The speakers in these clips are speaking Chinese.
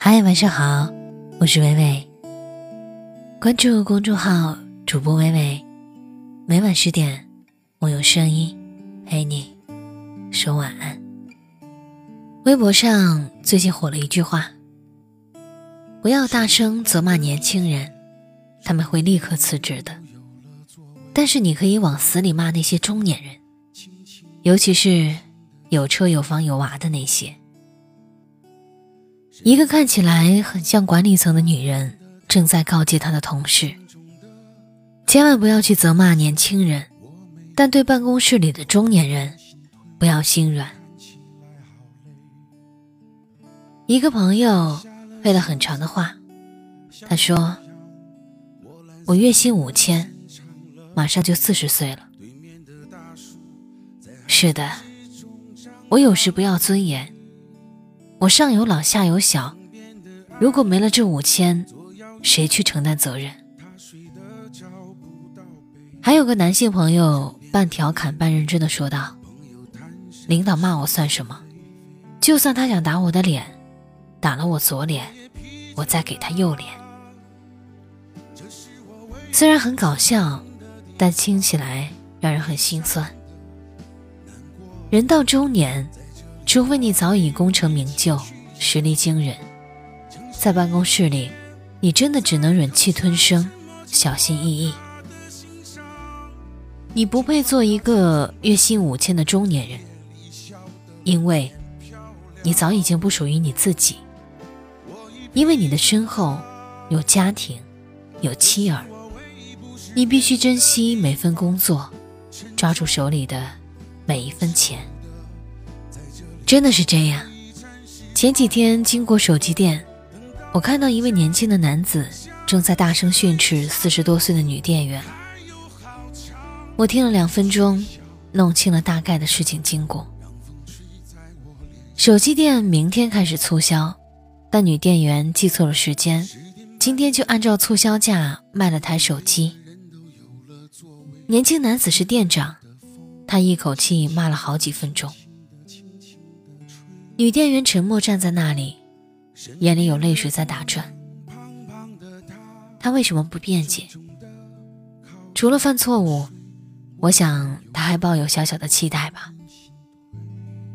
嗨，晚上好，我是微微。关注公众号主播微微，每晚十点，我用声音陪你说晚安。微博上最近火了一句话：“不要大声责骂年轻人，他们会立刻辞职的。但是你可以往死里骂那些中年人，尤其是有车有房有娃的那些。”一个看起来很像管理层的女人正在告诫她的同事：“千万不要去责骂年轻人，但对办公室里的中年人，不要心软。”一个朋友背了很长的话，他说：“我月薪五千，马上就四十岁了。”是的，我有时不要尊严。我上有老下有小，如果没了这五千，谁去承担责任？还有个男性朋友半调侃半认真的说道：“领导骂我算什么？就算他想打我的脸，打了我左脸，我再给他右脸。”虽然很搞笑，但听起来让人很心酸。人到中年。除非你早已功成名就，实力惊人，在办公室里，你真的只能忍气吞声，小心翼翼。你不配做一个月薪五千的中年人，因为，你早已经不属于你自己。因为你的身后有家庭，有妻儿，你必须珍惜每份工作，抓住手里的每一分钱。真的是这样。前几天经过手机店，我看到一位年轻的男子正在大声训斥四十多岁的女店员。我听了两分钟，弄清了大概的事情经过。手机店明天开始促销，但女店员记错了时间，今天就按照促销价卖了台手机。年轻男子是店长，他一口气骂了好几分钟。女店员沉默站在那里，眼里有泪水在打转。她为什么不辩解？除了犯错误，我想她还抱有小小的期待吧。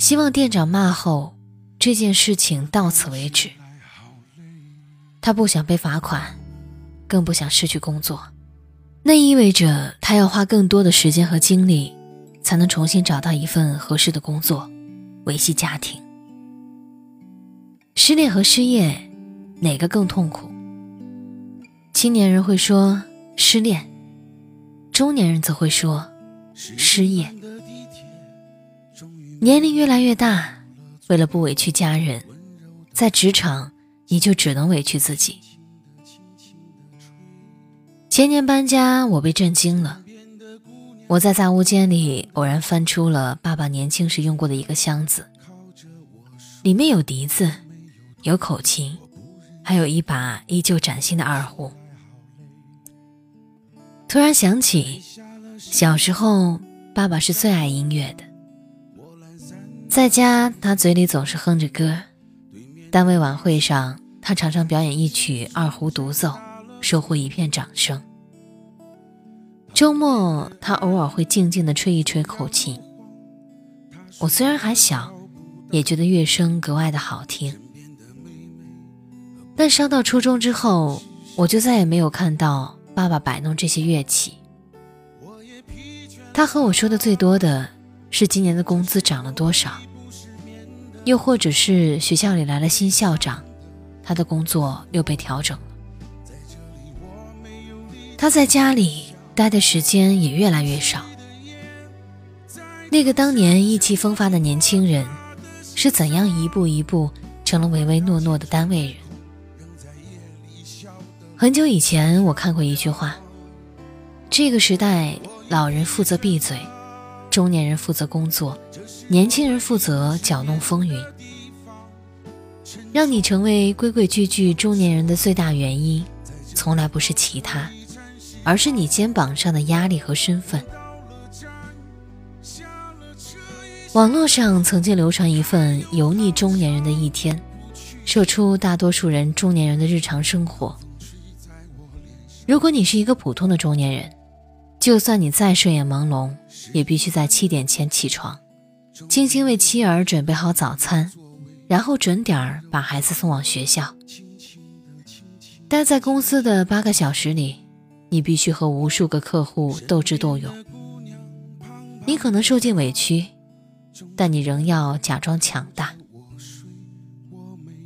希望店长骂后，这件事情到此为止。她不想被罚款，更不想失去工作。那意味着她要花更多的时间和精力，才能重新找到一份合适的工作，维系家庭。失恋和失业，哪个更痛苦？青年人会说失恋，中年人则会说失业。年龄越来越大，为了不委屈家人，在职场你就只能委屈自己。前年搬家，我被震惊了。我在杂物间里偶然翻出了爸爸年轻时用过的一个箱子，里面有笛子。有口琴，还有一把依旧崭新的二胡。突然想起，小时候爸爸是最爱音乐的，在家他嘴里总是哼着歌，单位晚会上他常常表演一曲二胡独奏，收获一片掌声。周末他偶尔会静静地吹一吹口琴，我虽然还小，也觉得乐声格外的好听。但上到初中之后，我就再也没有看到爸爸摆弄这些乐器。他和我说的最多的是今年的工资涨了多少，又或者是学校里来了新校长，他的工作又被调整了。他在家里待的时间也越来越少。那个当年意气风发的年轻人，是怎样一步一步成了唯唯诺诺的单位人？很久以前，我看过一句话：这个时代，老人负责闭嘴，中年人负责工作，年轻人负责搅弄风云。让你成为规规矩矩中年人的最大原因，从来不是其他，而是你肩膀上的压力和身份。网络上曾经流传一份油腻中年人的一天。说出大多数人中年人的日常生活。如果你是一个普通的中年人，就算你再睡眼朦胧，也必须在七点前起床，精心为妻儿准备好早餐，然后准点儿把孩子送往学校。待在公司的八个小时里，你必须和无数个客户斗智斗勇。你可能受尽委屈，但你仍要假装强大。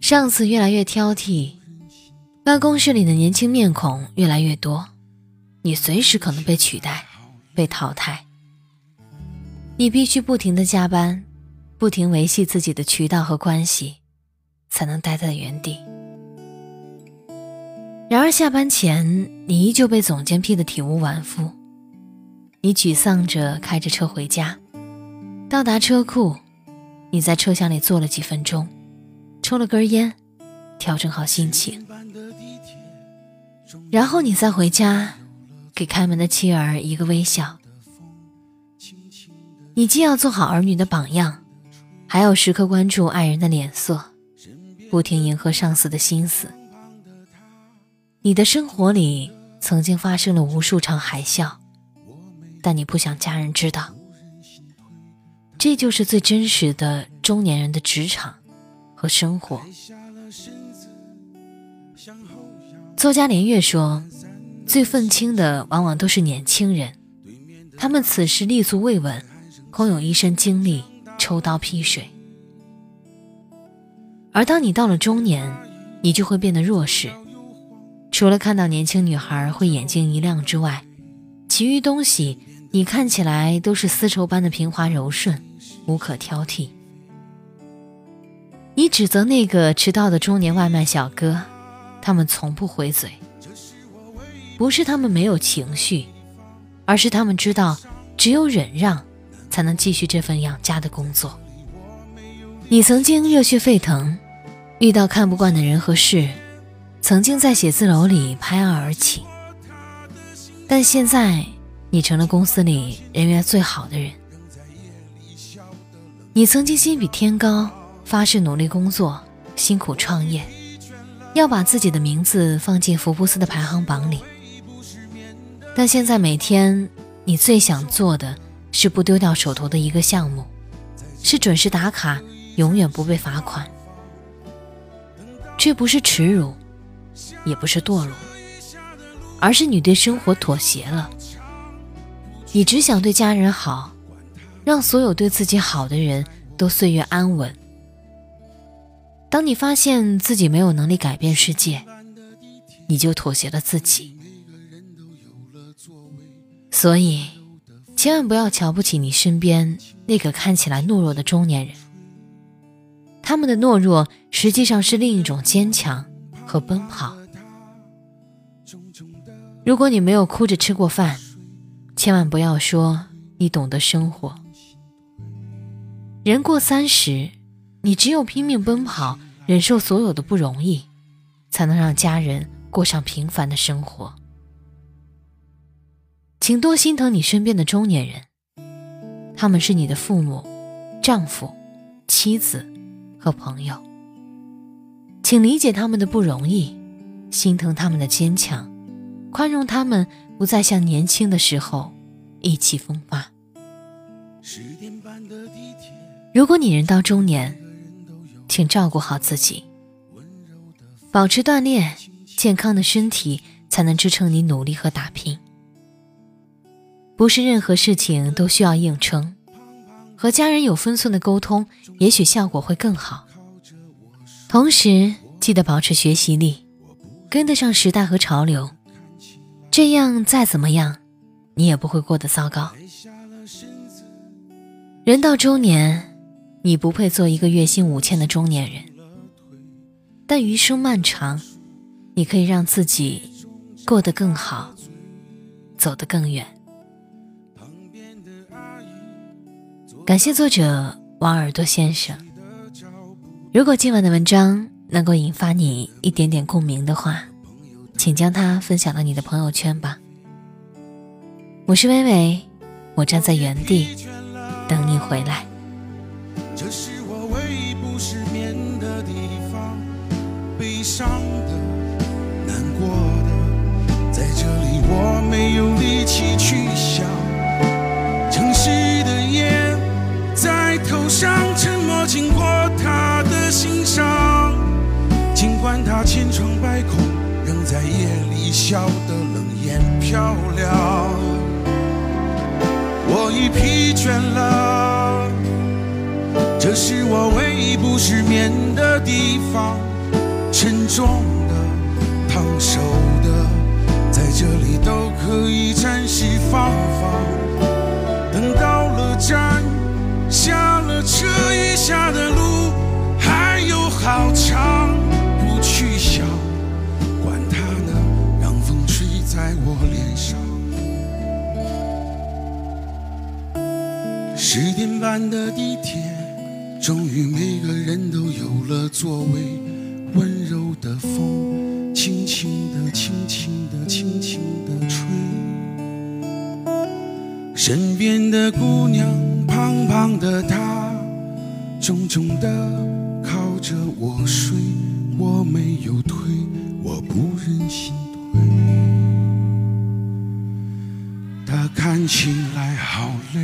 上司越来越挑剔，办公室里的年轻面孔越来越多，你随时可能被取代、被淘汰。你必须不停的加班，不停维系自己的渠道和关系，才能待在原地。然而下班前，你依旧被总监批得体无完肤。你沮丧着开着车回家，到达车库，你在车厢里坐了几分钟。抽了根烟，调整好心情，然后你再回家，给开门的妻儿一个微笑。你既要做好儿女的榜样，还要时刻关注爱人的脸色，不停迎合上司的心思。你的生活里曾经发生了无数场海啸，但你不想家人知道。这就是最真实的中年人的职场。和生活。作家连月说：“最愤青的往往都是年轻人，他们此时立足未稳，空有一身精力抽刀劈水。而当你到了中年，你就会变得弱势。除了看到年轻女孩会眼睛一亮之外，其余东西你看起来都是丝绸般的平滑柔顺，无可挑剔。”你指责那个迟到的中年外卖小哥，他们从不回嘴。不是他们没有情绪，而是他们知道，只有忍让，才能继续这份养家的工作。你曾经热血沸腾，遇到看不惯的人和事，曾经在写字楼里拍案而起。但现在，你成了公司里人缘最好的人。你曾经心比天高。发誓努力工作，辛苦创业，要把自己的名字放进福布斯的排行榜里。但现在每天，你最想做的是不丢掉手头的一个项目，是准时打卡，永远不被罚款。这不是耻辱，也不是堕落，而是你对生活妥协了。你只想对家人好，让所有对自己好的人都岁月安稳。当你发现自己没有能力改变世界，你就妥协了自己。所以，千万不要瞧不起你身边那个看起来懦弱的中年人。他们的懦弱实际上是另一种坚强和奔跑。如果你没有哭着吃过饭，千万不要说你懂得生活。人过三十。你只有拼命奔跑，忍受所有的不容易，才能让家人过上平凡的生活。请多心疼你身边的中年人，他们是你的父母、丈夫、妻子和朋友。请理解他们的不容易，心疼他们的坚强，宽容他们不再像年轻的时候意气风发。如果你人到中年，请照顾好自己，保持锻炼，健康的身体才能支撑你努力和打拼。不是任何事情都需要硬撑，和家人有分寸的沟通，也许效果会更好。同时，记得保持学习力，跟得上时代和潮流，这样再怎么样，你也不会过得糟糕。人到中年。你不配做一个月薪五千的中年人，但余生漫长，你可以让自己过得更好，走得更远。感谢作者王耳朵先生。如果今晚的文章能够引发你一点点共鸣的话，请将它分享到你的朋友圈吧。我是微微，我站在原地等你回来。这是我唯一不失眠的地方。悲伤的、难过的，在这里我没有力气去想。城市的夜在头上沉默，经过他的心上。尽管他千疮百孔，仍在夜里笑得冷眼漂亮。我已疲倦了，这是我唯一不失眠的地方。沉重的、烫手的，在这里都可以暂时放放。等到了站，下了车，余下的路还有好长。不去想，管它呢，让风吹在我脸上。十点半的地铁，终于每个人都有了座位。温柔的风，轻轻地、轻轻地、轻轻地吹。身边的姑娘，胖胖的她，重重地靠着我睡。我没有推，我不忍心推。她看起来好累。